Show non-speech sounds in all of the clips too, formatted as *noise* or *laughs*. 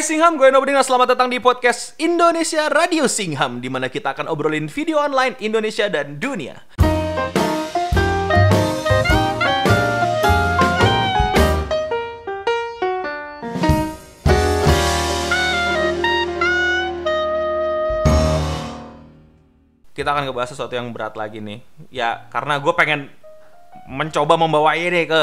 Hai Singham, gue Nobodina. Selamat datang di podcast Indonesia Radio Singham di mana kita akan obrolin video online Indonesia dan dunia. Kita akan ngebahas sesuatu yang berat lagi nih. Ya, karena gue pengen mencoba membawa ini ke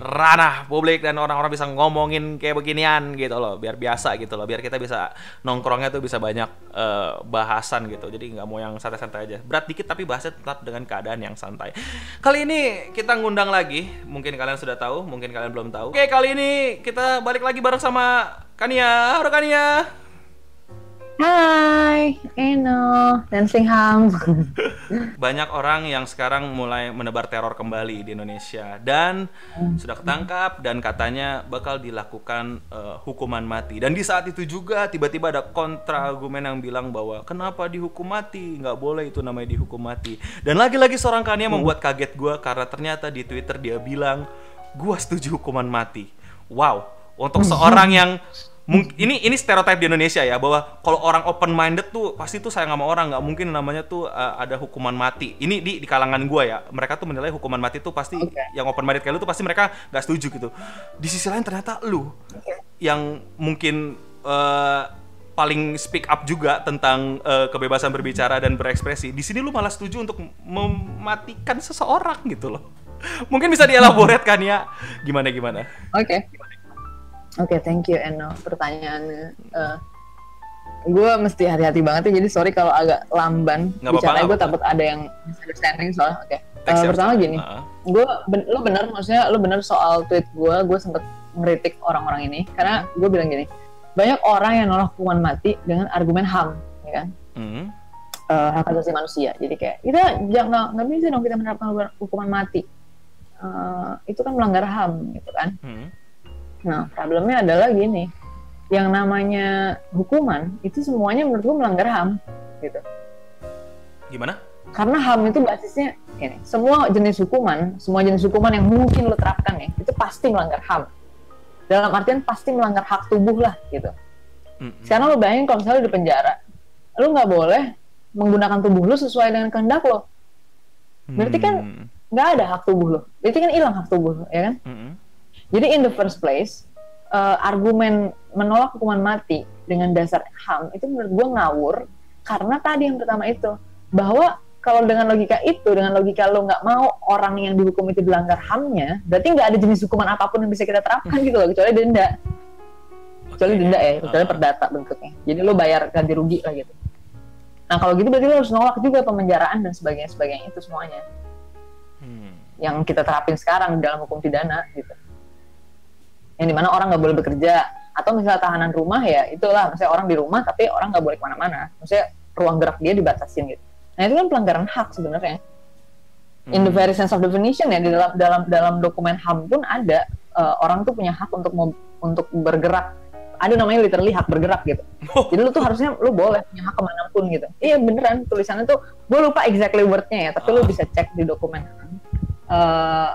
ranah publik dan orang-orang bisa ngomongin kayak beginian gitu loh biar biasa gitu loh biar kita bisa nongkrongnya tuh bisa banyak uh, bahasan gitu. Jadi nggak mau yang santai-santai aja. Berat dikit tapi bahasnya tetap dengan keadaan yang santai. Kali ini kita ngundang lagi mungkin kalian sudah tahu mungkin kalian belum tahu. Oke kali ini kita balik lagi bareng sama Kania. Halo Kania Hai, Eno dan Singham. *laughs* Banyak orang yang sekarang mulai menebar teror kembali di Indonesia dan hmm. sudah ketangkap dan katanya bakal dilakukan uh, hukuman mati. Dan di saat itu juga tiba-tiba ada kontra argumen yang bilang bahwa kenapa dihukum mati? Nggak boleh itu namanya dihukum mati. Dan lagi-lagi seorang Kania hmm. membuat kaget gue karena ternyata di Twitter dia bilang gue setuju hukuman mati. Wow, untuk seorang yang *laughs* ini ini stereotip di Indonesia ya bahwa kalau orang open minded tuh pasti tuh sayang sama orang nggak mungkin namanya tuh uh, ada hukuman mati. Ini di di kalangan gue ya mereka tuh menilai hukuman mati tuh pasti okay. yang open minded kayak lu tuh pasti mereka nggak setuju gitu. Di sisi lain ternyata lu yang mungkin uh, paling speak up juga tentang uh, kebebasan berbicara dan berekspresi di sini lu malah setuju untuk mematikan seseorang gitu loh. *laughs* Mungkin bisa dielaborate kan ya? Gimana gimana? Oke. okay. Oke, okay, thank you Eno pertanyaannya. Uh, gue mesti hati-hati banget ya, jadi sorry kalau agak lamban bicara. Gue takut ada yang misunderstanding soalnya. Oke. Okay. Uh, pertama gini, uh. gue ben lu bener maksudnya lu bener soal tweet gue, gue sempet ngeritik orang-orang ini karena gue bilang gini, banyak orang yang nolak hukuman mati dengan argumen ham, ya kan? Mm. Uh, hak asasi manusia. Jadi kayak kita jangan nggak bisa dong kita menerapkan hukuman mati. Uh, itu kan melanggar ham, gitu kan? Mm Nah, problemnya adalah gini, yang namanya hukuman itu semuanya menurut gue melanggar HAM, gitu. Gimana? Karena HAM itu basisnya ini, semua jenis hukuman, semua jenis hukuman yang mungkin lo terapkan ya, itu pasti melanggar HAM. Dalam artian pasti melanggar hak tubuh lah, gitu. Mm-hmm. Sekarang lo bayangin kalau misalnya di penjara, lo nggak boleh menggunakan tubuh lo sesuai dengan kehendak lo. Berarti kan nggak ada hak tubuh lo. Berarti kan hilang hak tubuh lo, ya kan? Mm-hmm jadi in the first place, uh, argumen menolak hukuman mati dengan dasar HAM itu menurut gue ngawur karena tadi yang pertama itu bahwa kalau dengan logika itu, dengan logika lo nggak mau orang yang dihukum itu dilanggar HAM-nya, berarti nggak ada jenis hukuman apa pun yang bisa kita terapkan gitu loh, kecuali denda. Kecuali denda ya, kecuali perdata bentuknya. Jadi lo bayar ganti rugi lah gitu. Nah kalau gitu berarti lo harus nolak juga pemenjaraan dan sebagainya sebagainya itu semuanya. Hmm. Yang kita terapin sekarang dalam hukum pidana gitu yang di mana orang nggak boleh bekerja. Atau misalnya tahanan rumah ya itulah. Misalnya orang di rumah tapi orang nggak boleh ke mana-mana. Maksudnya ruang gerak dia dibatasin gitu. Nah itu kan pelanggaran hak sebenarnya. In the hmm. very sense of definition ya di dalam dalam dalam dokumen ham pun ada uh, orang tuh punya hak untuk untuk bergerak. Ada namanya literally hak bergerak gitu. Oh. jadi lu tuh harusnya lu boleh punya hak ke mana pun gitu. Iya beneran. Tulisannya tuh gue lupa exactly wordnya ya tapi lu ah. bisa cek di dokumen uh,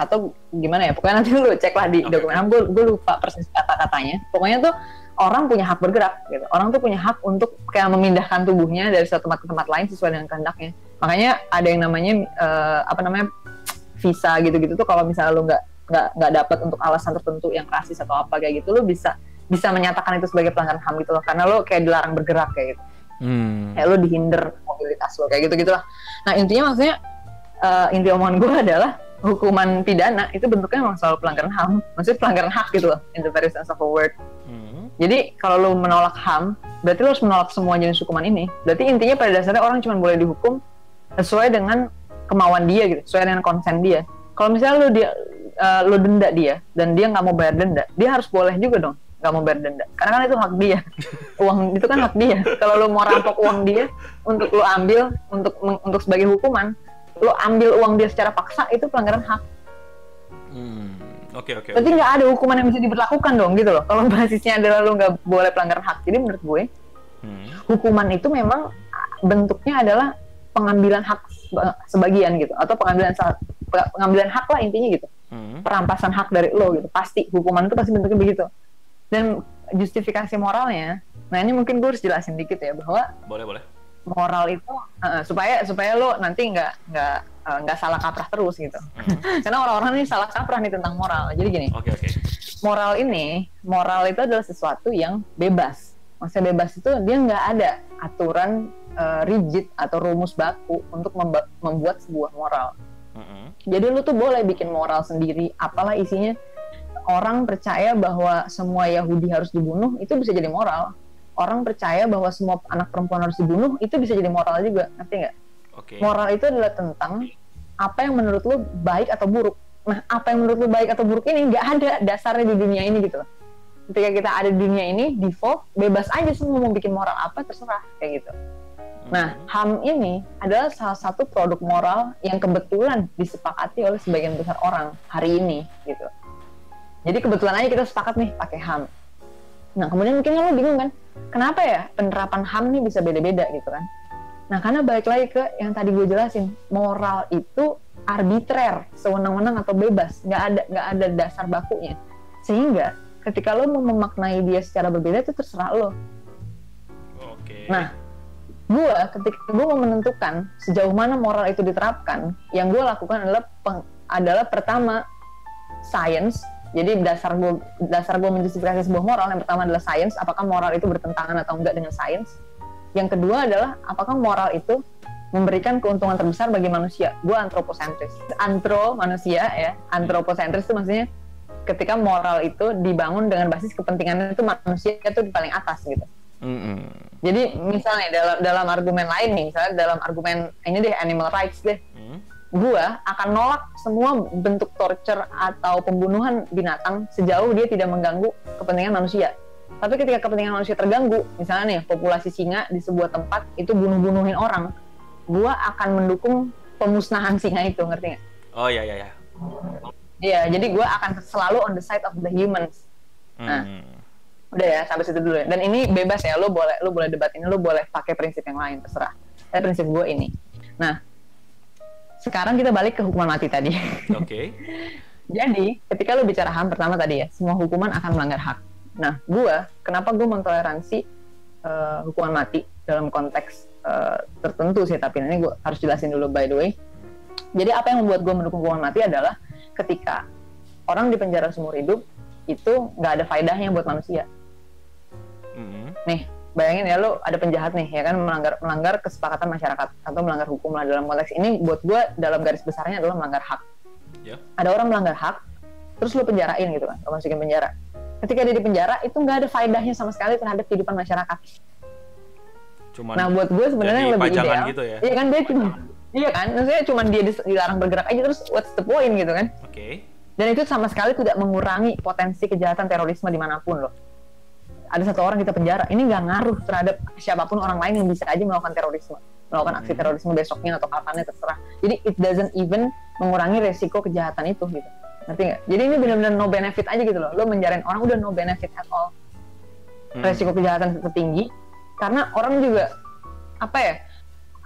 atau gimana ya pokoknya nanti *laughs* lu cek lah di okay. dokumen. Gue gue lupa persis kata-katanya. Pokoknya tuh orang punya hak bergerak gitu. Orang tuh punya hak untuk kayak memindahkan tubuhnya dari satu tempat ke tempat lain sesuai dengan kehendaknya. Makanya ada yang namanya uh, apa namanya visa gitu-gitu tuh kalau misalnya lu nggak nggak nggak dapat untuk alasan tertentu yang rasis atau apa kayak gitu lu bisa bisa menyatakan itu sebagai pelanggaran ham gitu loh. Karena lu kayak dilarang bergerak kayak gitu. Hmm. kayak lu dihinder mobilitas lo kayak gitu gitulah nah intinya maksudnya uh, inti omongan gue adalah hukuman pidana itu bentuknya memang selalu pelanggaran HAM, maksudnya pelanggaran hak gitu loh, in the very sense of a word. Hmm. Jadi kalau lo menolak HAM, berarti lo harus menolak semua jenis hukuman ini. Berarti intinya pada dasarnya orang cuma boleh dihukum sesuai dengan kemauan dia gitu, sesuai dengan konsen dia. Kalau misalnya lo dia uh, lo denda dia dan dia nggak mau bayar denda, dia harus boleh juga dong nggak mau bayar denda karena kan itu hak dia *laughs* uang itu kan hak dia kalau lo mau rampok uang dia untuk lo ambil untuk untuk sebagai hukuman lo ambil uang dia secara paksa itu pelanggaran hak. Hmm. Oke okay, oke. Okay, Berarti nggak ada hukuman yang bisa diberlakukan dong gitu loh. Kalau *laughs* basisnya adalah lo nggak boleh pelanggaran hak. Jadi menurut gue hmm. hukuman itu memang bentuknya adalah pengambilan hak sebagian gitu atau pengambilan pengambilan hak lah intinya gitu. Hmm. Perampasan hak dari lo gitu. Pasti hukuman itu pasti bentuknya begitu. Dan justifikasi moralnya, nah ini mungkin gue harus jelasin dikit ya bahwa boleh boleh moral itu uh, supaya supaya lo nanti nggak nggak uh, nggak salah kaprah terus gitu. Mm-hmm. *laughs* Karena orang-orang ini salah kaprah nih tentang moral. Jadi gini. Okay. Okay. Moral ini, moral itu adalah sesuatu yang bebas. Maksudnya bebas itu dia nggak ada aturan uh, rigid atau rumus baku untuk membuat sebuah moral. Mm-hmm. Jadi lu tuh boleh bikin moral sendiri, apalah isinya. Orang percaya bahwa semua Yahudi harus dibunuh, itu bisa jadi moral orang percaya bahwa semua anak perempuan harus dibunuh itu bisa jadi moral juga ngerti nggak okay. moral itu adalah tentang apa yang menurut lu baik atau buruk nah apa yang menurut lu baik atau buruk ini nggak ada dasarnya di dunia ini gitu ketika kita ada di dunia ini default bebas aja semua mau bikin moral apa terserah kayak gitu Nah, hmm. HAM ini adalah salah satu produk moral yang kebetulan disepakati oleh sebagian besar orang hari ini gitu. Jadi kebetulan aja kita sepakat nih pakai HAM. Nah, kemudian mungkin lo bingung kan, kenapa ya penerapan HAM ini bisa beda-beda gitu kan? Nah, karena balik lagi ke yang tadi gue jelasin, moral itu arbitrer, sewenang-wenang atau bebas, nggak ada nggak ada dasar bakunya. Sehingga ketika lo mau memaknai dia secara berbeda itu terserah lo. Oke. Nah, gue ketika gue mau menentukan sejauh mana moral itu diterapkan, yang gue lakukan adalah peng, adalah pertama science jadi dasar gue dasar gue menjustifikasi sebuah moral yang pertama adalah sains, apakah moral itu bertentangan atau enggak dengan sains. Yang kedua adalah apakah moral itu memberikan keuntungan terbesar bagi manusia. Gue antroposentris. Antro manusia ya, antroposentris itu maksudnya ketika moral itu dibangun dengan basis kepentingan itu manusia itu di paling atas gitu. Mm-hmm. Jadi misalnya dalam dalam argumen lain nih, misalnya dalam argumen ini deh animal rights deh, gue akan nolak semua bentuk torture atau pembunuhan binatang sejauh dia tidak mengganggu kepentingan manusia. Tapi ketika kepentingan manusia terganggu, misalnya nih populasi singa di sebuah tempat itu bunuh-bunuhin orang, gue akan mendukung pemusnahan *laughs* singa itu, ngerti nggak? Oh iya iya iya. Iya, jadi gue akan selalu on the side of the humans. Nah, hmm. udah ya sampai situ dulu. Ya. Dan ini bebas ya, lo boleh lo boleh debat ini, lo boleh pakai prinsip yang lain terserah. Tapi prinsip gue ini. Nah, sekarang kita balik ke hukuman mati tadi. Oke. Okay. *laughs* Jadi, ketika lo bicara HAM pertama tadi ya, semua hukuman akan melanggar hak. Nah, gue, kenapa gue mentoleransi uh, hukuman mati dalam konteks uh, tertentu sih, tapi ini gue harus jelasin dulu by the way. Jadi, apa yang membuat gue mendukung hukuman mati adalah ketika orang di penjara seumur hidup itu nggak ada faedahnya buat manusia. Mm -hmm. Nih, bayangin ya lo ada penjahat nih ya kan melanggar melanggar kesepakatan masyarakat atau melanggar hukum lah dalam konteks ini buat gue dalam garis besarnya adalah melanggar hak yeah. ada orang melanggar hak terus lo penjarain gitu kan lo masukin penjara ketika dia di penjara itu nggak ada faedahnya sama sekali terhadap kehidupan masyarakat Cuman nah buat gue sebenarnya lebih ideal gitu ya? iya kan dia cuma iya kan maksudnya cuma dia dilarang bergerak aja terus what's the point gitu kan oke okay. dan itu sama sekali tidak mengurangi potensi kejahatan terorisme di mana pun loh ada satu orang kita penjara ini nggak ngaruh terhadap siapa pun orang lain yang bisa aja melakukan terorisme. Melakukan aksi hmm. terorisme besoknya atau kapannya terserah. Jadi it doesn't even mengurangi resiko kejahatan itu gitu. Ngerti nggak? Jadi ini benar-benar no benefit aja gitu loh. Lo menjarain orang udah no benefit at all. Hmm. resiko kejahatan tetap tinggi karena orang juga apa ya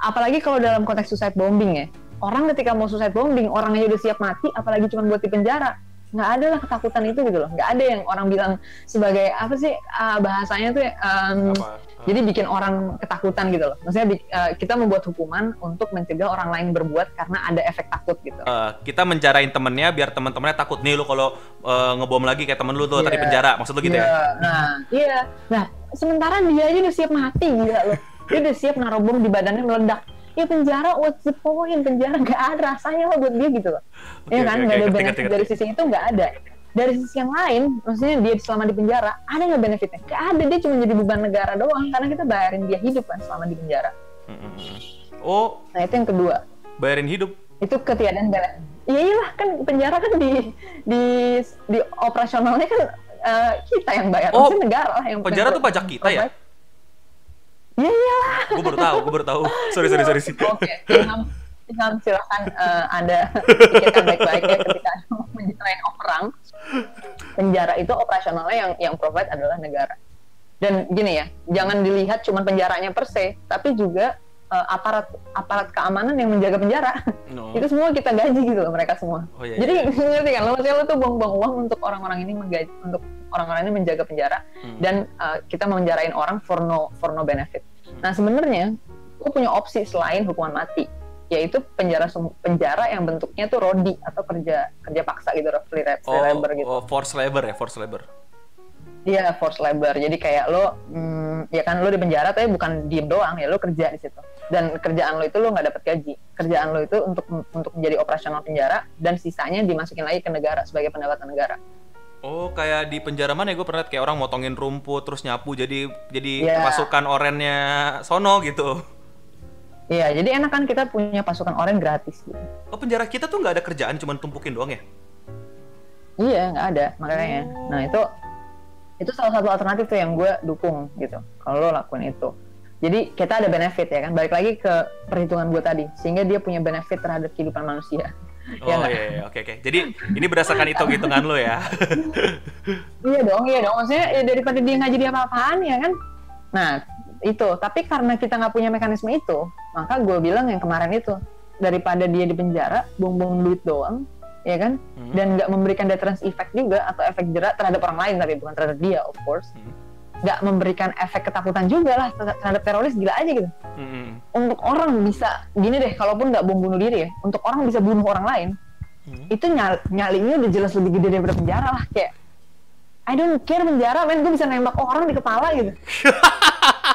apalagi kalau dalam konteks suicide bombing ya. Orang ketika mau suicide bombing orangnya udah siap mati apalagi cuma buat di penjara nggak ada lah ketakutan itu gitu loh. Nggak ada yang orang bilang sebagai apa sih uh, bahasanya tuh um, apa? jadi bikin orang ketakutan gitu loh. Maksudnya uh, kita membuat hukuman untuk mencegah orang lain berbuat karena ada efek takut gitu. Uh, kita mencarain temennya biar teman-temannya takut. Nih lo kalau uh, ngebom lagi kayak temen lu tuh yeah. tadi penjara. Maksud lu gitu yeah. ya nah iya. Nah sementara dia aja udah siap mati gitu loh. Dia udah siap naruh bom di badannya meledak ya penjara what's the point? Penjara nggak ada rasanya lah buat dia gitu loh. Okay, ya kan? nggak okay, ada benefit dari sisi itu nggak ada. Dari sisi yang lain maksudnya dia selama di penjara ada nggak benefitnya? Nggak ada dia cuma jadi beban negara doang karena kita bayarin dia hidup kan selama di penjara. Oh. Nah itu yang kedua. Bayarin hidup? Itu ketiadaan benefit iya iyalah kan penjara kan di di di operasionalnya kan uh, kita yang bayar oh, negara lah yang penjara tuh pajak kita ya Iya iya. Gue baru tahu, gue baru tahu. Sorry sorry sorry sih. Oke, Ilham, Ilham silakan uh, anda pikirkan baik-baik ya ketika *laughs* mau menjarain orang. Penjara itu operasionalnya yang yang provide adalah negara. Dan gini ya, jangan dilihat cuma penjaranya per se, tapi juga uh, aparat aparat keamanan yang menjaga penjara. No. *laughs* itu semua kita gaji gitu loh mereka semua. Oh, iya, Jadi iya. *laughs* ngerti kan? Lo maksudnya lo tuh buang-buang uang untuk orang-orang ini menggaji untuk orang-orang ini menjaga penjara hmm. dan uh, kita menjarain orang for no for no benefit. Hmm. Nah sebenarnya lo punya opsi selain hukuman mati yaitu penjara penjara yang bentuknya tuh rodi atau kerja kerja paksa gitu free, free oh, labor gitu. Oh, force labor ya, force labor. Iya, force labor. Jadi kayak lo, hmm, ya kan lo di penjara tapi bukan diem doang ya, lo kerja di situ. Dan kerjaan lo itu lo nggak dapat gaji. Kerjaan lo itu untuk untuk menjadi operasional penjara dan sisanya dimasukin lagi ke negara sebagai pendapatan negara. Oh, kayak di penjara mana ya gue pernah kayak orang motongin rumput terus nyapu jadi jadi yeah. pasukan orennya sono gitu. Iya, jadi enak kan kita punya pasukan oren gratis gitu. Oh, penjara kita tuh nggak ada kerjaan, cuma tumpukin doang ya? Iya, nggak ada makanya. Oh. Nah itu itu salah satu alternatif tuh yang gue dukung gitu kalau lo lakuin itu jadi kita ada benefit ya kan balik lagi ke perhitungan gue tadi sehingga dia punya benefit terhadap kehidupan manusia. *laughs* Oh ya iya, iya oke oke. Jadi ini berdasarkan hitung hitungan lo ya. *laughs* Iya dong iya dong. Maksudnya ya daripada dia nggak jadi apa-apaan ya kan? Nah itu. Tapi karena kita nggak punya mekanisme itu maka gue bilang yang kemarin itu daripada dia di penjara buang-buang duit doang ya kan? Hmm. dan nggak memberikan deterrence effect juga atau efek jerak terhadap orang lain tapi bukan terhadap dia of course. Hmm. Nggak memberikan efek ketakutan juga lah terhadap teroris gila aja gitu. Hmm. untuk orang bisa gini deh kalaupun nggak bom bunuh diri ya untuk orang bisa bunuh orang lain hmm. itu nyal nyalinya udah jelas lebih gede daripada penjara lah kayak I don't care penjara men gue bisa nembak orang di kepala gitu. *laughs*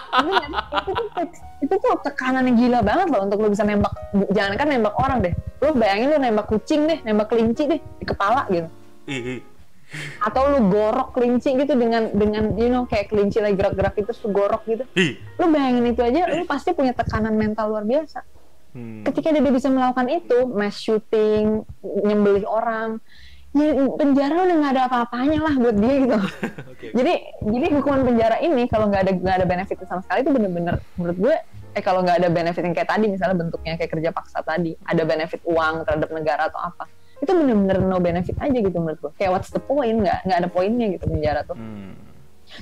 Itu, tuh, itu tuh tekanan yang gila banget loh untuk lo bisa nembak jangan kan nembak orang deh lo bayangin lo nembak kucing deh nembak kelinci deh di kepala gitu atau lo gorok kelinci gitu dengan dengan you know kayak kelinci lagi gerak-gerak itu terus gorok gitu lo bayangin itu aja lo pasti punya tekanan mental luar biasa hmm. ketika dia bisa melakukan itu mass shooting nyembelih orang ya penjara udah nggak ada apa-apanya lah buat dia gitu. *laughs* okay. Jadi jadi hukuman penjara ini kalau nggak ada nggak ada benefit sama sekali itu bener-bener menurut gue eh kalau nggak ada benefit yang kayak tadi misalnya bentuknya kayak kerja paksa tadi ada benefit uang terhadap negara atau apa itu bener-bener no benefit aja gitu menurut gue kayak what's the point? Nggak nggak ada poinnya gitu penjara tuh. Hmm.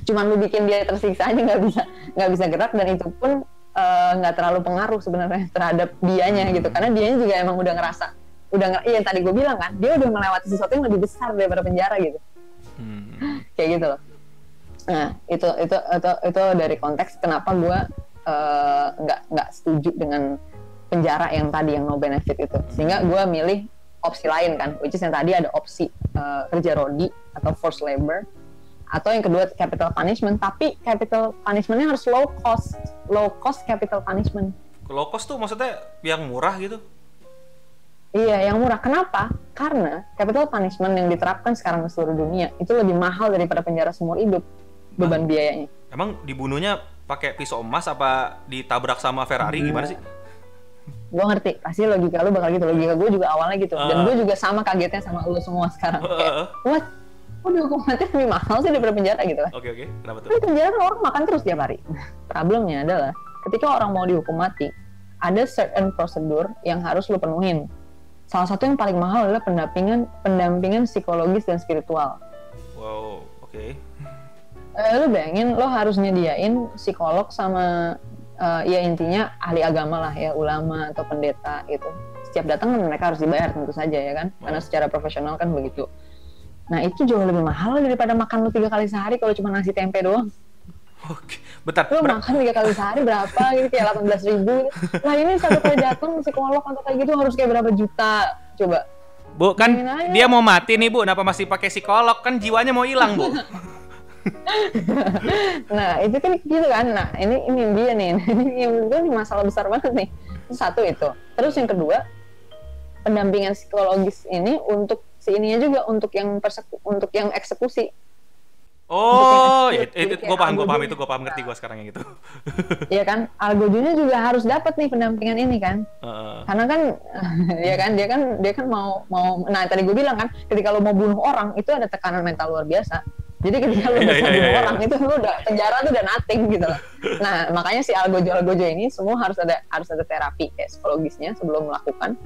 cuman lu bikin dia tersiksa aja nggak bisa nggak bisa gerak dan itu pun eh, nggak uh, terlalu pengaruh sebenarnya terhadap dianya hmm. gitu. Karena dianya juga emang udah ngerasa udah iya yang tadi gue bilang kan dia udah melewati sesuatu yang lebih besar daripada penjara gitu. Hmm. kayak gitu loh. Nah itu itu itu itu dari konteks kenapa gue uh, nggak nggak setuju dengan penjara yang tadi yang no benefit itu. Sehingga gue milih opsi lain kan which is yang tadi ada opsi uh, kerja rodi atau forced labor atau yang kedua capital punishment tapi capital punishmentnya harus low cost low cost capital punishment low cost tuh maksudnya yang murah gitu Iya, yang murah. Kenapa? Karena capital punishment yang diterapkan sekarang di seluruh dunia itu lebih mahal daripada penjara seumur hidup beban biayanya. Emang dibunuhnya pakai pisau emas apa ditabrak sama Ferrari hmm. gimana sih? Gue ngerti, pasti logika lu bakal gitu. Logika gue juga awalnya gitu. Uh. Dan gue juga sama kagetnya sama lu semua sekarang. Uh. Kayak, what? Kok dihukum mati lebih mahal sih daripada penjara gitu kan? Oke okay, oke, okay. kenapa tuh? Di penjara kan orang makan terus tiap hari. *laughs* Problemnya adalah ketika orang mau dihukum mati, ada certain prosedur yang harus lu penuhin salah satu yang paling mahal adalah pendampingan pendampingan psikologis dan spiritual. Wow, oke. Okay. Uh, lu bayangin lo harus nyediain psikolog sama uh, ya intinya ahli agama lah ya ulama atau pendeta gitu. Setiap datang kan mereka harus dibayar tentu saja ya kan, karena secara profesional kan begitu. Nah itu jauh lebih mahal daripada makan lu tiga kali sehari kalau cuma nasi tempe doang. Oke, bentar. Lu makan tiga kali sehari berapa gitu kayak delapan belas ribu. Nah ini satu kali datang psikolog atau kayak gitu harus kayak berapa juta? Coba. Bu kan dia mau mati nih bu, kenapa masih pakai psikolog? Kan jiwanya mau hilang bu. *laughs* *laughs* nah itu kan gitu kan. Nah ini ini dia nih, *laughs* ini menurut gue masalah besar banget nih. Satu itu. Terus yang kedua pendampingan psikologis ini untuk si ininya juga untuk yang perseku, untuk yang eksekusi Oh, ya, itu, gue paham, gue paham itu, gue paham ngerti gue sekarang yang itu. *laughs* Iya kan, algojunya juga harus dapat nih pendampingan ini kan. Uh. Karena kan, ya kan, dia kan, dia kan mau mau. Nah tadi gue bilang kan, ketika lo mau bunuh orang itu ada tekanan mental luar biasa. Jadi ketika lo iya, bisa yeah, bunuh yeah, orang itu lo udah penjara tuh udah nothing gitu loh. Nah makanya si algojo algojo ini semua harus ada harus ada terapi kayak psikologisnya sebelum melakukan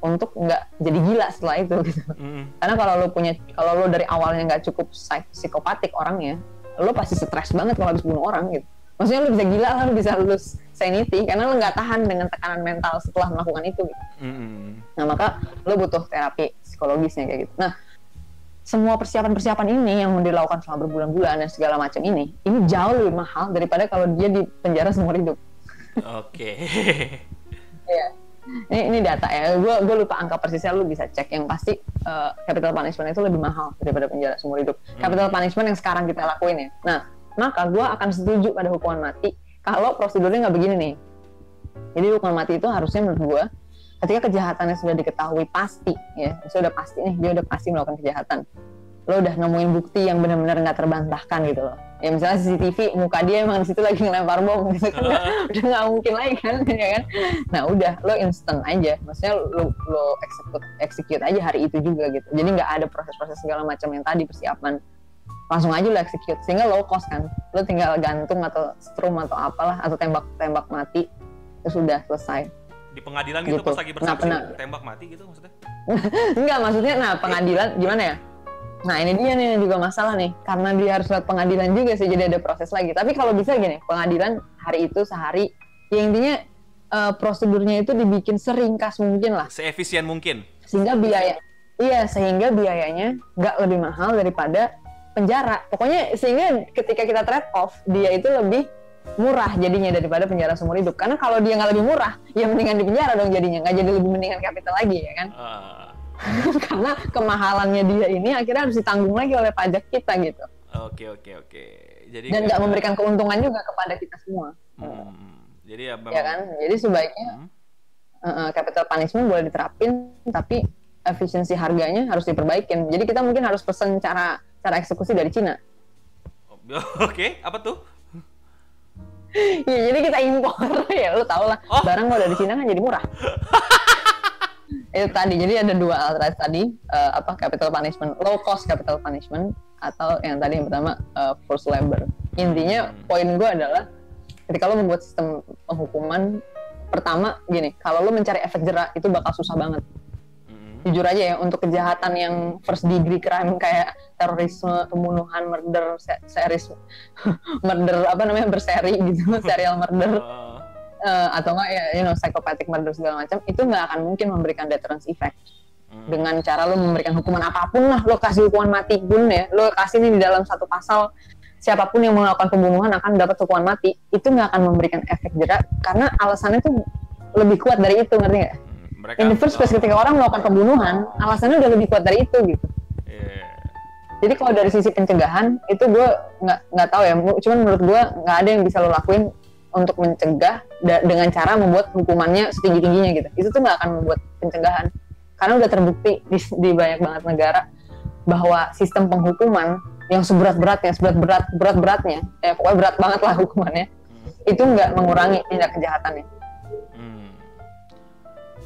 untuk nggak jadi gila setelah itu gitu. Mm. Karena kalau lo punya kalau lo dari awalnya nggak cukup psikopatik orangnya, lo pasti stres banget kalau habis bunuh orang gitu. maksudnya lu bisa gila lah lu bisa lulus sanity karena lu nggak tahan dengan tekanan mental setelah melakukan itu gitu. Mm-hmm. nah maka lu butuh terapi psikologisnya kayak gitu nah semua persiapan-persiapan ini yang dilakukan selama berbulan-bulan dan segala macam ini ini jauh lebih mahal daripada kalau dia di penjara seumur hidup. Oke. Okay. Iya. Ini, ini data ya. Gue gue lupa angka persisnya lu bisa cek. Yang pasti uh, capital punishment itu lebih mahal daripada penjara seumur hidup. Hmm. capital punishment yang sekarang kita lakuin ya. Nah maka gue akan setuju pada hukuman mati kalau prosedurnya nggak begini nih. Jadi hukuman mati itu harusnya menurut gue ketika kejahatannya sudah diketahui pasti ya sudah pasti nih dia udah pasti melakukan kejahatan. Lo udah nemuin bukti yang benar-benar nggak terbantahkan gitu loh. Ya misalnya CCTV muka dia emang di situ lagi ngelempar bom gitu kan. Uh. *laughs* udah nggak mungkin lagi kan *laughs* ya kan. Nah udah lo instant aja. Maksudnya lo lo execute execute aja hari itu juga gitu. Jadi nggak ada proses-proses segala macam yang tadi persiapan. Langsung aja lo execute. Sehingga low cost kan. Lo tinggal gantung atau strum atau apalah atau tembak tembak mati itu sudah selesai di pengadilan gitu, gitu pas lagi bersaksi nah, tembak mati gitu maksudnya *laughs* enggak maksudnya nah pengadilan gimana ya Nah ini dia nih juga masalah nih, karena dia harus lewat pengadilan juga sih, jadi ada proses lagi. Tapi kalau bisa gini, pengadilan hari itu sehari, ya intinya uh, prosedurnya itu dibikin seringkas mungkin lah. Seefisien mungkin. Sehingga biaya, iya sehingga biayanya nggak lebih mahal daripada penjara. Pokoknya sehingga ketika kita trade off, dia itu lebih murah jadinya daripada penjara seumur hidup. Karena kalau dia nggak lebih murah, ya mendingan di penjara dong jadinya, nggak jadi lebih mendingan kapital lagi ya kan. Uh *laughs* karena kemahalannya dia ini akhirnya harus ditanggung lagi oleh pajak kita gitu. Oke oke oke. Jadi dan nggak memberikan keuntungan juga kepada kita semua. Hmm. Jadi ya, ya kan. Jadi sebaiknya hmm. uh, capital punishment boleh diterapin, tapi efisiensi harganya harus diperbaikin. Jadi kita mungkin harus pesan cara cara eksekusi dari Cina. *laughs* Oke, okay. apa tuh? *laughs* ya, jadi kita impor *laughs* ya, lu tau lah. Oh. Barang kalau dari Cina kan jadi murah. itu *laughs* tadi jadi ada dua alternatif tadi uh, apa capital punishment low cost capital punishment atau yang tadi yang pertama uh, forced labor intinya hmm. poin gue adalah ketika lo membuat sistem penghukuman pertama gini kalau lo mencari efek jerak itu bakal susah banget. Jujur aja ya untuk kejahatan yang first degree crime kayak terorisme pembunuhan murder series *laughs* murder apa namanya berseri gitu *laughs* serial murder uh, *laughs* atau enggak ya you know psychopathic murder segala macam itu nggak akan mungkin memberikan deterrence effect hmm. dengan cara lo memberikan hukuman apa pun lah lo kasih hukuman mati pun ya lo kasih ini di dalam satu pasal siapa pun yang melakukan pembunuhan akan dapat hukuman mati itu nggak akan memberikan efek jerak karena alasannya tuh lebih kuat dari itu ngerti nggak? Mereka, In the first place ketika orang melakukan pembunuhan alasannya udah lebih kuat dari itu gitu. Yeah. Jadi kalau dari sisi pencegahan itu gue nggak nggak tahu ya, cuman menurut gue nggak ada yang bisa lo lakuin untuk mencegah dengan cara membuat hukumannya setinggi tingginya gitu itu tuh nggak akan membuat pencegahan karena udah terbukti di, di banyak banget negara bahwa sistem penghukuman yang seberat beratnya seberat berat berat beratnya ya pokoknya berat banget lah hukumannya hmm. itu nggak mengurangi tindak kejahatannya.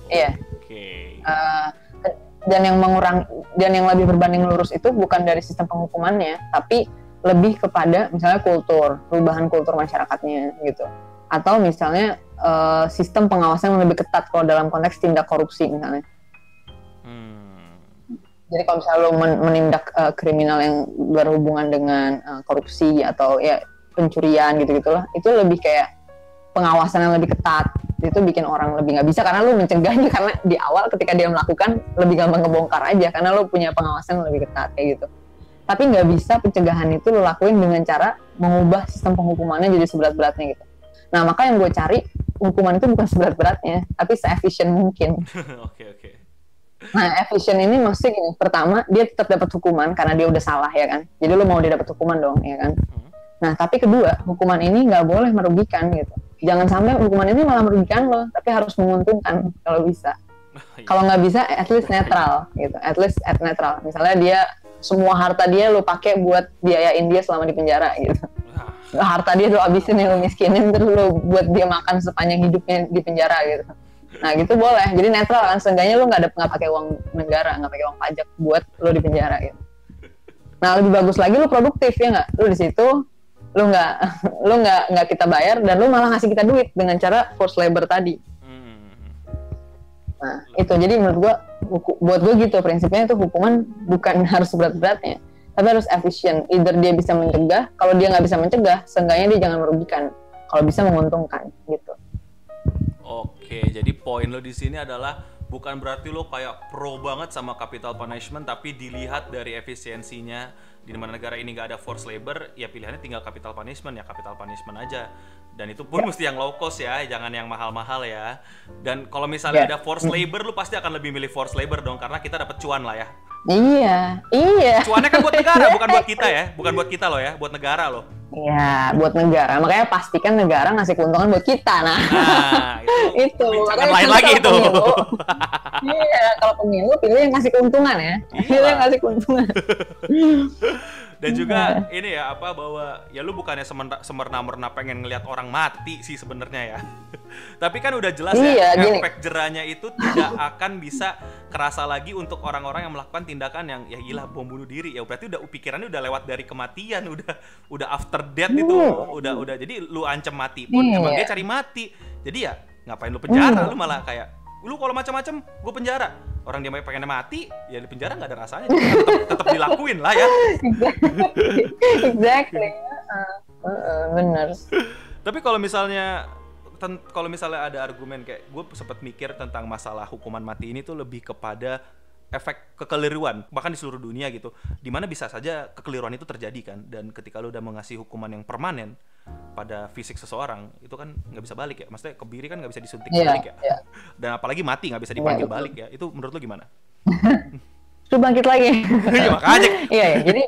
Iya okay. uh, eh, dan yang mengurangi dan yang lebih berbanding lurus itu bukan dari sistem penghukumannya tapi lebih kepada misalnya kultur, perubahan kultur masyarakatnya gitu. Atau misalnya uh, sistem pengawasan yang lebih ketat kalau dalam konteks tindak korupsi misalnya. Hmm. Jadi kalau misalnya lo men menindak uh, kriminal yang berhubungan dengan uh, korupsi atau ya pencurian gitu gitulah, itu lebih kayak pengawasan yang lebih ketat. Itu bikin orang lebih nggak bisa karena lo mencegahnya *laughs* karena di awal ketika dia melakukan lebih gampang ngebongkar aja karena lo punya pengawasan yang lebih ketat kayak gitu tapi nggak bisa pencegahan itu lo lakuin dengan cara mengubah sistem penghukumannya jadi seberat-beratnya gitu nah maka yang gue cari hukuman itu bukan *laughs* seberat-beratnya tapi seefisien mungkin *laughs* oke oke okay, okay. nah efisien ini maksudnya gini pertama dia tetap dapat hukuman karena dia udah salah ya kan jadi lo mau dia dapat hukuman dong ya kan hmm. nah tapi kedua hukuman ini nggak boleh merugikan gitu jangan sampai hukuman ini malah merugikan lo tapi harus menguntungkan kalau bisa. *laughs* Kalau nggak bisa at least netral gitu. At least at netral. Misalnya dia semua harta dia lo pakai buat biayain dia selama di penjara gitu. Harta dia lo abisin ya lo miskinin terus lo buat dia makan sepanjang hidupnya di penjara gitu. Nah gitu boleh. Jadi netral kan seenggaknya lo nggak ada nggak pakai uang negara nggak pakai uang pajak buat lo di penjara gitu. Nah lebih bagus lagi lo produktif ya nggak? Lo di situ lo nggak *laughs* lo nggak nggak kita bayar dan lo malah ngasih kita duit dengan cara forced labor tadi. Nah, itu. Jadi menurut gua buat gue gitu prinsipnya itu hukuman bukan *laughs* harus berat-beratnya, tapi harus efisien. Either dia bisa mencegah kalau dia nggak bisa mencegah seenggaknya dia jangan merugikan. Kalau bisa menguntungkan gitu. Oke jadi poin lo di sini adalah bukan berarti lo kayak pro banget sama capital punishment tapi dilihat dari efisiensinya. Di mana negara ini nggak ada forced labor ya pilihannya tinggal capital punishment ya capital punishment aja. Dan itu pun ya. mesti yang low cost ya jangan yang mahal-mahal ya. Dan kalau misalnya ya. ada forced labor lu pasti akan lebih milih forced labor dong karena kita dapat cuan lah ya. Iya iya. Cuannya kan buat negara bukan buat kita *laughs* ya bukan buat kita loh ya buat negara loh Iya, buat negara. Makanya pastikan negara ngasih keuntungan buat kita. Nah, nah itu. *laughs* itu. Makanya lain lagi itu. *laughs* iya, kalau pemilu pilih yang ngasih keuntungan ya. Iya. Pilih yang ngasih keuntungan. *laughs* dan juga yeah. ini ya apa bahwa ya lu bukannya semerna-merna pengen ngelihat orang mati sih sebenarnya ya *laughs* tapi kan udah jelas iya, ya efek jerahnya itu tidak akan bisa kerasa lagi untuk orang-orang yang melakukan tindakan yang ya gila bom bunuh diri ya berarti udah pikirannya udah lewat dari kematian *laughs* udah udah after death itu iya. udah udah jadi lu ancam mati pun yeah. emang dia cari mati jadi ya ngapain lu penjara mm. lu malah kayak lu kalau macam-macam gue penjara orang dia pengen mati ya di penjara nggak ada rasanya. Tetap, tetap dilakuin lah ya. Exactly. Uh, uh, uh, bener. Tapi kalau misalnya kalau misalnya ada argumen kayak gue sempat mikir tentang masalah hukuman mati ini tuh lebih kepada efek kekeliruan bahkan di seluruh dunia gitu. Di mana bisa saja kekeliruan itu terjadi kan dan ketika lu udah mengasih hukuman yang permanen pada fisik seseorang itu kan nggak bisa balik ya maksudnya kebiri kan nggak bisa disuntik yeah, balik ya yeah. *laughs* dan apalagi mati nggak bisa dipanggil yeah, balik ya itu menurut lo gimana *laughs* Lu bangkit lagi. Iya *laughs* makanya. Iya ya. Jadi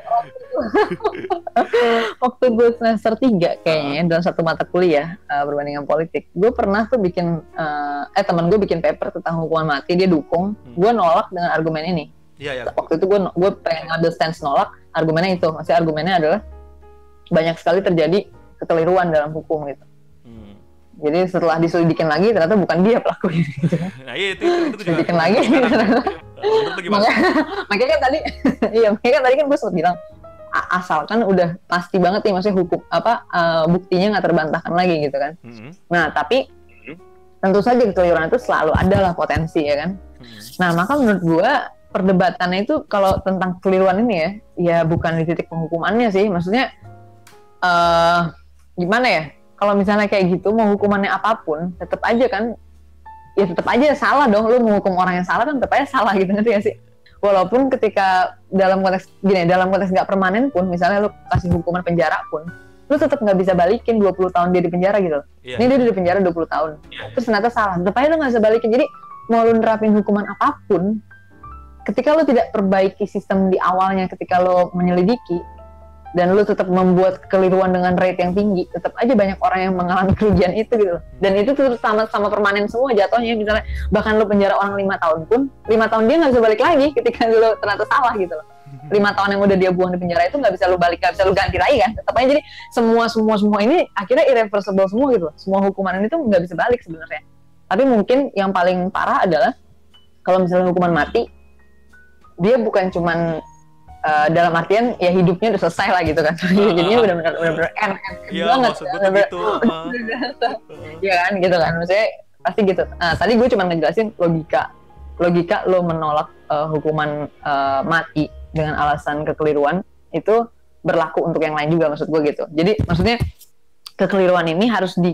waktu, gue semester tiga kayaknya uh. dalam satu mata kuliah uh, berbandingan politik, gue pernah tuh bikin uh, eh teman gue bikin paper tentang hukuman mati, dia dukung, hmm. gue nolak dengan argumen ini. Iya, iya. Waktu itu gue gue pengen ngambil stance nolak, argumennya itu. Masih argumennya adalah banyak sekali terjadi kekeliruan dalam hukum gitu. Hmm. Jadi setelah diselidikin lagi ternyata bukan dia pelakunya gitu. *laughs* Nah, iya itu itu, itu juga. lagi. *laughs* makanya, makanya kan tadi *laughs* iya makanya kan tadi kan gue sempat bilang asalkan udah pasti banget nih maksudnya hukum apa uh, buktinya nggak terbantahkan lagi gitu kan. Hmm. Nah, tapi tentu saja kekeliruan itu selalu ada lah potensi ya kan. Hmm. Nah, maka menurut gue perdebatannya itu kalau tentang kekeliruan ini ya, ya bukan di titik penghukumannya sih. Maksudnya uh, gimana ya? Kalau misalnya kayak gitu mau hukumannya apa pun tetap aja kan ya tetap aja salah dong. Lu menghukum orang yang salah kan tetap aja salah gitu ngerti gak sih? Walaupun ketika dalam konteks gini dalam konteks nggak permanen pun misalnya lu kasih hukuman penjara pun lu tetap nggak bisa balikin 20 tahun dia di penjara gitu. Yeah. ini dia di penjara 20 tahun. Yeah. terus ternyata salah. Tetap aja lu nggak bisa balikin. Jadi mau lu nerapin hukuman apa pun ketika lu tidak perbaiki sistem di awalnya ketika lu menyelidiki dan lu tetap membuat kekeliruan dengan rate yang tinggi, tetap aja banyak orang yang mengalami kerugian itu gitu. Dan itu terus sama sama permanen semua jatuhnya misalnya bahkan lu penjara orang lima tahun pun lima tahun dia nggak bisa balik lagi ketika lu ternyata salah gitu loh. Lima tahun yang udah dia buang di penjara itu nggak bisa lu balik, nggak bisa lu ganti lagi kan. Tetap aja jadi semua semua semua ini akhirnya irreversible semua gitu loh. Semua hukuman ini tuh nggak bisa balik sebenarnya. Tapi mungkin yang paling parah adalah kalau misalnya hukuman mati dia bukan cuman uh, dalam artian ya hidupnya udah selesai lah gitu kan. Uh, *laughs* jadinya udah benar benar end end iya, banget. maksud gue *laughs* Iya kan gitu kan. Maksudnya pasti gitu. Nah tadi gue cuma ngejelasin logika. Logika lo menolak uh, hukuman uh, mati dengan alasan kekeliruan itu berlaku untuk yang lain juga maksud gue gitu. Jadi maksudnya kekeliruan ini harus di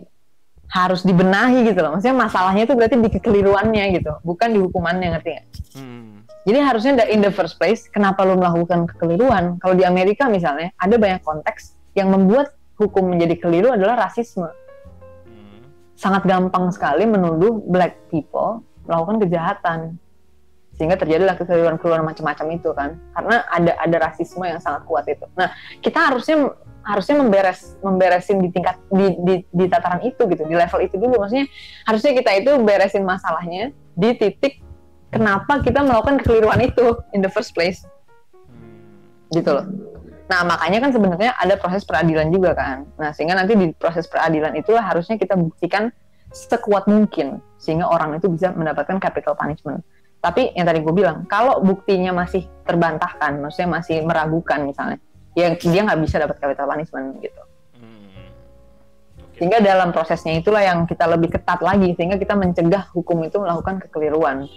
harus dibenahi gitu loh. Maksudnya masalahnya itu berarti di kekeliruannya gitu bukan di hukumannya ngerti nggak? Hmm jadi harusnya in the first place, kenapa lo melakukan kekeliruan? Kalau di Amerika misalnya, ada banyak konteks yang membuat hukum menjadi keliru adalah rasisme. Hmm. Sangat gampang sekali menuduh black people melakukan kejahatan. Sehingga terjadilah kekeliruan-kekeliruan macam-macam itu kan. Karena ada ada rasisme yang sangat kuat itu. Nah, kita harusnya harusnya memberes memberesin di tingkat di, di di tataran itu gitu, di level itu dulu. Maksudnya harusnya kita itu beresin masalahnya di titik kenapa kita melakukan kekeliruan itu in the first place? Hmm. gitu loh. Nah makanya kan sebenarnya ada proses peradilan juga kan. Nah sehingga nanti di proses peradilan itulah harusnya kita buktikan sekuat mungkin sehingga orang itu bisa mendapatkan capital punishment. Tapi yang tadi gue bilang kalau buktinya masih terbantahkan maksudnya masih meragukan misalnya ya dia nggak bisa dapat capital punishment gitu. Hmm. sehingga dalam prosesnya itulah yang kita lebih ketat lagi sehingga kita mencegah hukum itu melakukan kekeliruan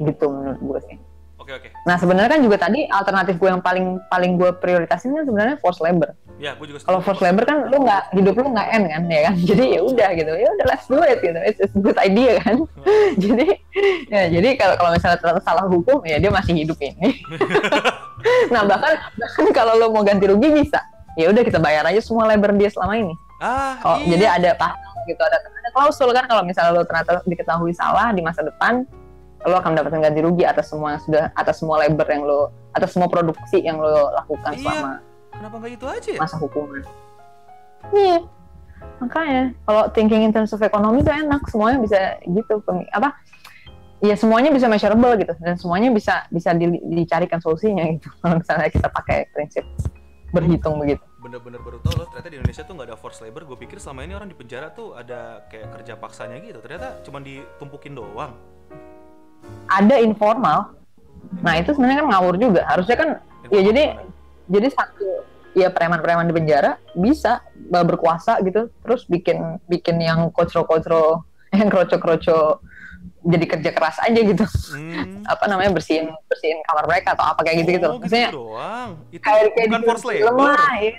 gitu menurut gue sih. Oke oke. Nah sebenarnya kan juga tadi alternatif gue yang paling paling gue prioritasin kan sebenarnya forced labor. Ya, gue juga. Kalau forced labor kan lu nggak hidup lu nggak end kan, ya kan? *laughs* Jadi ya udah gitu, ya udah let's do it gitu. It's, it's good idea kan. *laughs* jadi ya jadi kalau kalau misalnya ternyata salah hukum ya dia masih hidup ini. *laughs* nah bahkan bahkan kalau lo mau ganti rugi bisa. Ya udah kita bayar aja semua labor dia selama ini. Ah, oh, iya. jadi ada pasal gitu, ada ada klausul kan kalau misalnya lo ternyata diketahui salah di masa depan, lo akan mendapatkan ganti rugi atas semua sudah atas semua labor yang lo atas semua produksi yang lo lakukan Iya. selama Kenapa nggak itu aja ya? masa hukuman. Iya. Makanya kalau thinking in terms of ekonomi tuh enak, semuanya bisa gitu. Apa? Ya semuanya bisa measurable gitu dan semuanya bisa bisa di- dicarikan solusinya gitu. *laughs* Kalau misalnya kita pakai prinsip berhitung begitu. Bener-bener baru tau loh, ternyata di Indonesia tuh nggak ada forced labor. Gue pikir selama ini orang di penjara tuh ada kayak kerja paksanya gitu. Ternyata cuma ditumpukin doang. Ada informal. Nah, itu sebenarnya kan ngawur juga. Harusnya kan ya jadi jadi satu ya preman-preman di penjara bisa berkuasa gitu terus bikin bikin yang kocro-kocro *laughs* yang kroco-kroco jadi kerja keras aja gitu Hmm. apa namanya bersihin bersihin kamar mereka atau apa kayak gitu gitu Oh, maksudnya gitu doang. Itu kayak kayak bukan film labor. lah ya.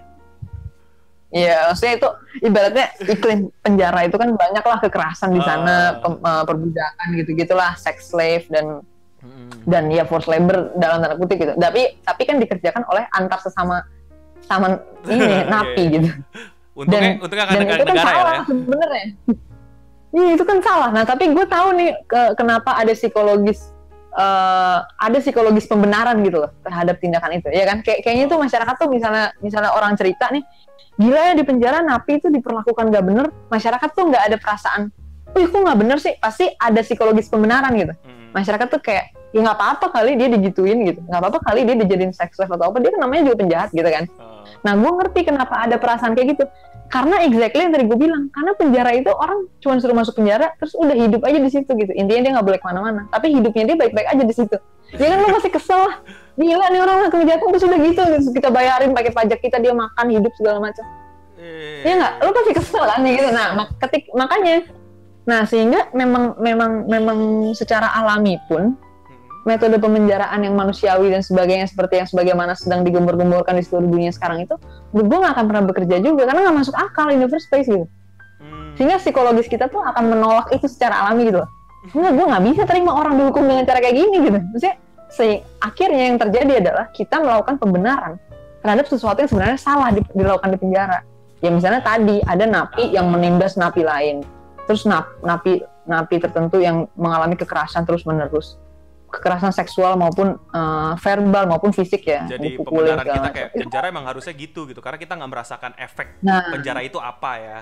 Iya, maksudnya itu ibaratnya iklim penjara itu kan banyak lah kekerasan di sana, Ah. pem- uh, perbudakan gitu-gitulah, sex slave dan Hmm. dan ya forced labor dalam tanda kutip gitu. Tapi tapi kan dikerjakan oleh antar sesama sama *laughs* ini napi Iya. gitu. Untungnya, untungnya nggak dan itu kan negara ya, salah lah ya. sebenarnya. Iya itu kan salah. Nah tapi gue tahu nih ke- kenapa ada psikologis eh, ada psikologis pembenaran gitu loh terhadap tindakan itu, ya kan? Kayak kayaknya tuh masyarakat tuh misalnya misalnya orang cerita nih, gila ya di penjara napi itu diperlakukan nggak bener, masyarakat tuh nggak ada perasaan, wih kok nggak bener sih? Pasti ada psikologis pembenaran gitu. Hmm. Masyarakat tuh kayak ya nggak apa-apa kali dia digituin gitu, nggak apa-apa kali dia dijadiin sex slave atau apa, dia kan namanya juga penjahat gitu kan. Ah. Nah, gue ngerti kenapa ada perasaan kayak gitu. Karena exactly yang tadi gue bilang, karena penjara itu orang cuma suruh masuk penjara, terus udah hidup aja di situ gitu. Intinya dia nggak boleh ke mana-mana, tapi hidupnya dia baik-baik aja di situ. Ya kan lo pasti kesel lah. Gila nih orang lakukan kejahatan terus udah gitu, terus kita bayarin pakai pajak kita dia makan hidup segala macam. Eh. Iya nggak? Lo pasti kesel kan ya gitu. Nah, mak- ketik makanya. Nah, sehingga memang memang memang secara alami pun Hmm. Metode pemenjaraan yang manusiawi dan sebagainya seperti yang sebagaimana sedang digembur-gemburkan di seluruh dunia sekarang itu, gue nggak akan pernah bekerja juga karena nggak masuk akal in the first place gitu. Hmm. Sehingga psikologis kita tuh akan menolak itu secara alami gitu. loh. Enggak, gue nggak bisa terima orang dihukum dengan cara kayak gini gitu. Maksudnya, se- akhirnya yang terjadi adalah kita melakukan pembenaran terhadap sesuatu yang sebenarnya salah di- dilakukan di penjara. Ya misalnya tadi ada napi yang menindas napi lain, terus nap- napi napi tertentu yang mengalami kekerasan terus menerus kekerasan seksual maupun eh, verbal maupun fisik ya Jadi pembenaran segala kita kayak penjara emang harusnya gitu gitu karena kita nggak merasakan efek nah penjara itu apa ya.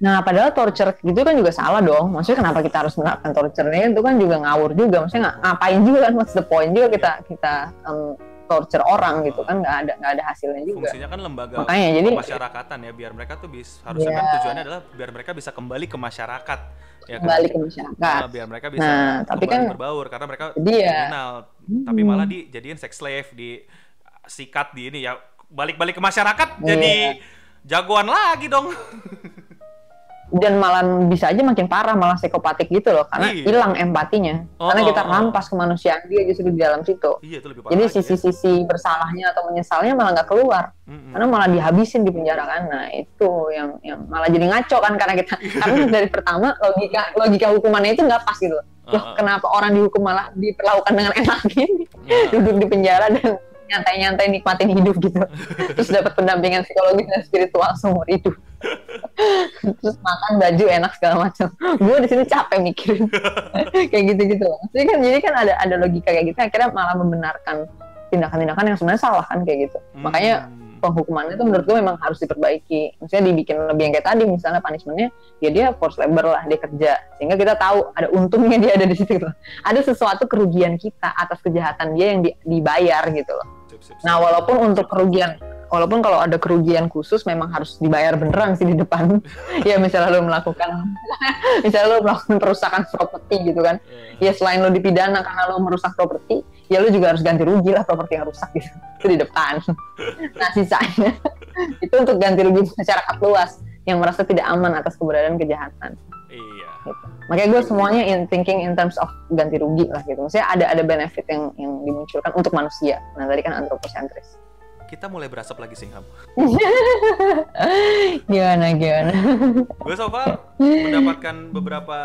Nah, padahal torture gitu kan juga salah dong. Maksudnya kenapa kita harus menerapkan torture ini? Itu kan juga ngawur juga. Maksudnya nggak ngapain juga kan? What's the point juga kita kita um, torture orang gitu kan? Nggak ada nggak ada hasilnya juga. Fungsinya kan lembaga Makanya, jadi- pemasyarakatan ya biar mereka tuh bisa harusnya kan Iya. tujuannya adalah biar mereka bisa kembali ke masyarakat ya kan? Kembali ke masyarakat. Nah, biar mereka bisa Nah, tapi kan- berbaur karena mereka Jadi ya, kriminal tapi Hmm. malah dijadiin sex slave di sikat di ini ya balik-balik ke masyarakat Iya. jadi jagoan lagi dong dan malah bisa aja makin parah, malah psikopatik gitu loh, karena Iya. hilang empatinya. Oh, karena kita oh, oh. rampas kemanusiaan dia justru di dalam situ. iya itu lebih parah Jadi ya. sisi-sisi bersalahnya atau menyesalnya malah nggak keluar. Mm-mm. karena malah dihabisin di penjara kan nah itu yang yang malah jadi ngaco kan karena kita karena dari pertama logika logika hukumannya itu nggak pas gitu loh Uh-uh. kenapa orang dihukum malah diperlakukan dengan enak gini Nah, duduk di penjara dan nyantai-nyantai nikmatin hidup gitu *laughs* terus dapat pendampingan psikologis dan spiritual seumur hidup *laughs* terus makan baju enak segala macam gue di sini capek mikirin *laughs* kayak gitu-gitu loh jadi kan jadi kan ada ada logika kayak gitu akhirnya malah membenarkan tindakan-tindakan yang sebenarnya salah kan kayak gitu makanya hmm. penghukumannya itu menurut gue memang harus diperbaiki. Maksudnya dibikin lebih yang kayak tadi, misalnya punishmentnya, ya dia forced labor lah, dia kerja. Sehingga kita tahu ada untungnya dia ada di situ. Gitu. Ada sesuatu kerugian kita atas kejahatan dia yang di- dibayar gitu loh. Sip, sip, sip. Nah walaupun untuk kerugian, walaupun kalau ada kerugian khusus memang harus dibayar beneran sih di depan. *laughs* ya misalnya lo melakukan, *laughs* misalnya lo melakukan perusakan properti gitu kan. Eh, Ya selain lo dipidana karena lo merusak properti, ya lo juga harus ganti rugi lah properti yang rusak gitu. *laughs* Itu di depan. Nah sisanya itu untuk ganti rugi masyarakat luas yang merasa tidak aman atas keberadaan kejahatan. Gitu. Makanya gue semuanya in thinking in terms of ganti rugi lah gitu. Maksudnya ada ada benefit yang yang dimunculkan untuk manusia. Nah tadi kan antroposentris kita mulai berasap lagi Singham. *laughs* gimana gimana? Gue so far mendapatkan beberapa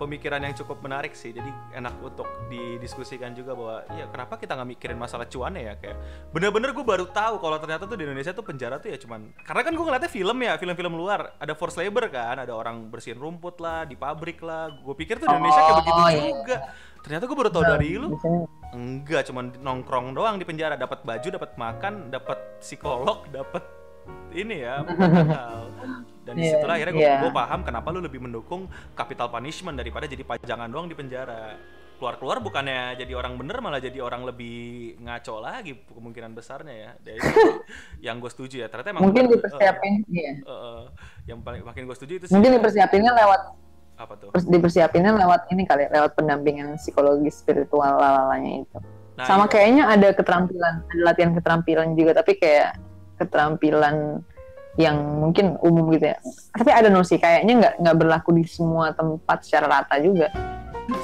pemikiran yang cukup menarik sih. Jadi enak untuk didiskusikan juga bahwa ya kenapa kita nggak mikirin masalah cuannya ya kayak bener-bener gue baru tahu kalau ternyata tuh di Indonesia tuh penjara tuh ya cuman karena kan gue ngeliatnya film ya film-film luar ada forced labor kan ada orang bersihin rumput lah di pabrik lah gue pikir tuh di Indonesia kayak begitu oh, iya. Ternyata gue baru tahu nah, dari lu. enggak cuman nongkrong doang di penjara. Dapat baju dapat makan dapat psikolog dapat ini ya *laughs* dan yeah, di situlah akhirnya gue yeah. paham kenapa lu lebih mendukung capital punishment daripada jadi pajangan doang di penjara. Keluar-keluar bukannya jadi orang bener malah jadi orang lebih ngaco lagi kemungkinan besarnya ya. Dari *laughs* yang gue setuju ya. Ternyata emang mungkin dipersiapin uh, iya. uh, uh, yang paling makin gue setuju itu sih. Mungkin dipersiapinnya lewat apa tuh? Dipersiapinnya lewat ini kali, lewat pendampingan psikologi spiritual lalalanya itu. Nah, Sama iya. kayaknya ada keterampilan, ada latihan keterampilan juga, tapi kayak keterampilan yang mungkin umum gitu ya. Tapi ada nosi kayaknya nggak nggak berlaku di semua tempat secara rata juga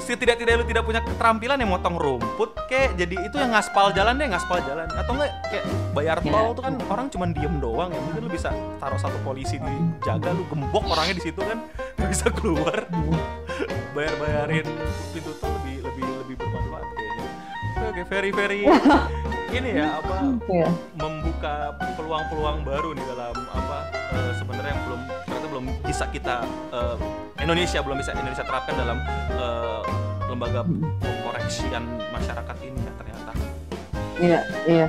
setidak-tidak lu tidak punya keterampilan yang motong rumput kayak jadi itu yang ngaspal jalan deh ngaspal jalan atau enggak kayak bayar tol yeah. tuh kan orang cuma diem doang ya mungkin lu bisa taruh satu polisi di jaga lu gembok orangnya di situ kan *laughs* nggak bisa keluar bayar bayarin pintu tol lebih lebih lebih bermanfaat kayaknya oke okay, very very *laughs* ini ya apa yeah. membuka peluang-peluang baru nih dalam apa uh, sebenarnya yang belum ternyata belum bisa kita uh, Indonesia belum bisa Indonesia terapkan dalam uh, lembaga pengkoreksian masyarakat ini ya ternyata. Iya, iya.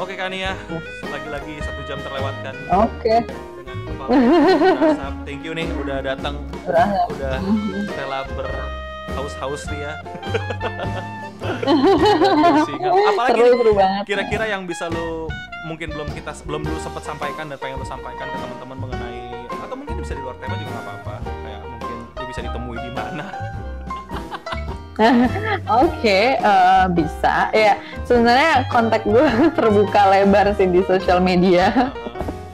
Oke Kania, ya. lagi-lagi satu jam terlewatkan. Oke. Dengan thank you nih udah datang, udah rela berhaus-haus nih ya. *laughs* Apalagi kira-kira yang bisa lo mungkin belum kita belum dulu sempat sampaikan dan pengen lo sampaikan ke teman-teman mengenai atau mungkin bisa di luar tema juga nggak apa-apa bisa ditemui di mana? *laughs* Oke, okay, uh, eh, bisa. Ya, sebenarnya kontak gue *laughs* terbuka lebar sih di sosial media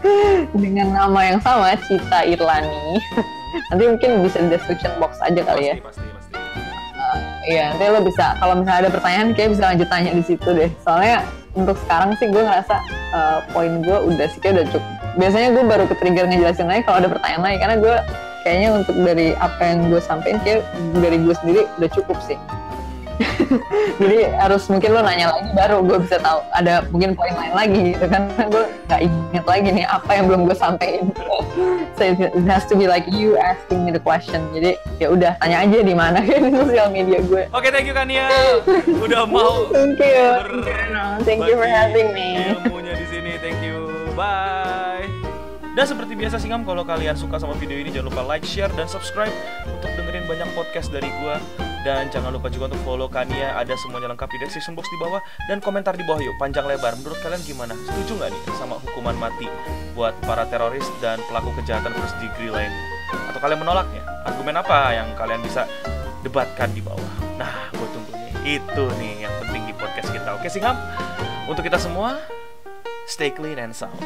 *laughs* dengan nama yang sama, Cita Irlani. nanti mungkin bisa di description box aja kali ya. Pasti, pasti. Uh, iya, nanti lo bisa. Kalau misalnya ada pertanyaan, kayak bisa lanjut tanya di situ deh. Soalnya untuk sekarang sih gue ngerasa uh, poin gue udah sih kayak udah cukup. Biasanya gue baru ke trigger ngejelasin lagi kalau ada pertanyaan lagi karena gue kayaknya untuk dari apa yang gue sampein kayak dari gue sendiri udah cukup sih. *laughs* Jadi harus mungkin lo nanya lagi baru gue bisa tahu ada mungkin poin lain lagi gitu kan. Gue nggak inget lagi nih apa yang belum gue sampaikan *laughs* so it has to be like you asking me the question. Jadi ya udah tanya aja di mana kan *laughs* di sosial media gue oke okay, thank you Kania. Udah mau thank you. thank you for having me. ilmunya di sini. Thank you. Bye dan seperti biasa sih kalau kalian suka sama video ini jangan lupa like, share, dan subscribe untuk dengerin banyak podcast dari gue. Dan jangan lupa juga untuk follow Kania, ada semuanya lengkap di description box di bawah. Dan komentar di bawah yuk, panjang lebar. Menurut kalian gimana? Setuju nggak nih sama hukuman mati buat para teroris dan pelaku kejahatan first degree lain? Atau kalian menolaknya? Argumen apa yang kalian bisa debatkan di bawah? Nah, gue tunggu nih. Itu nih yang penting di podcast kita. Oke, Singham? Untuk kita semua, stay clean and sound.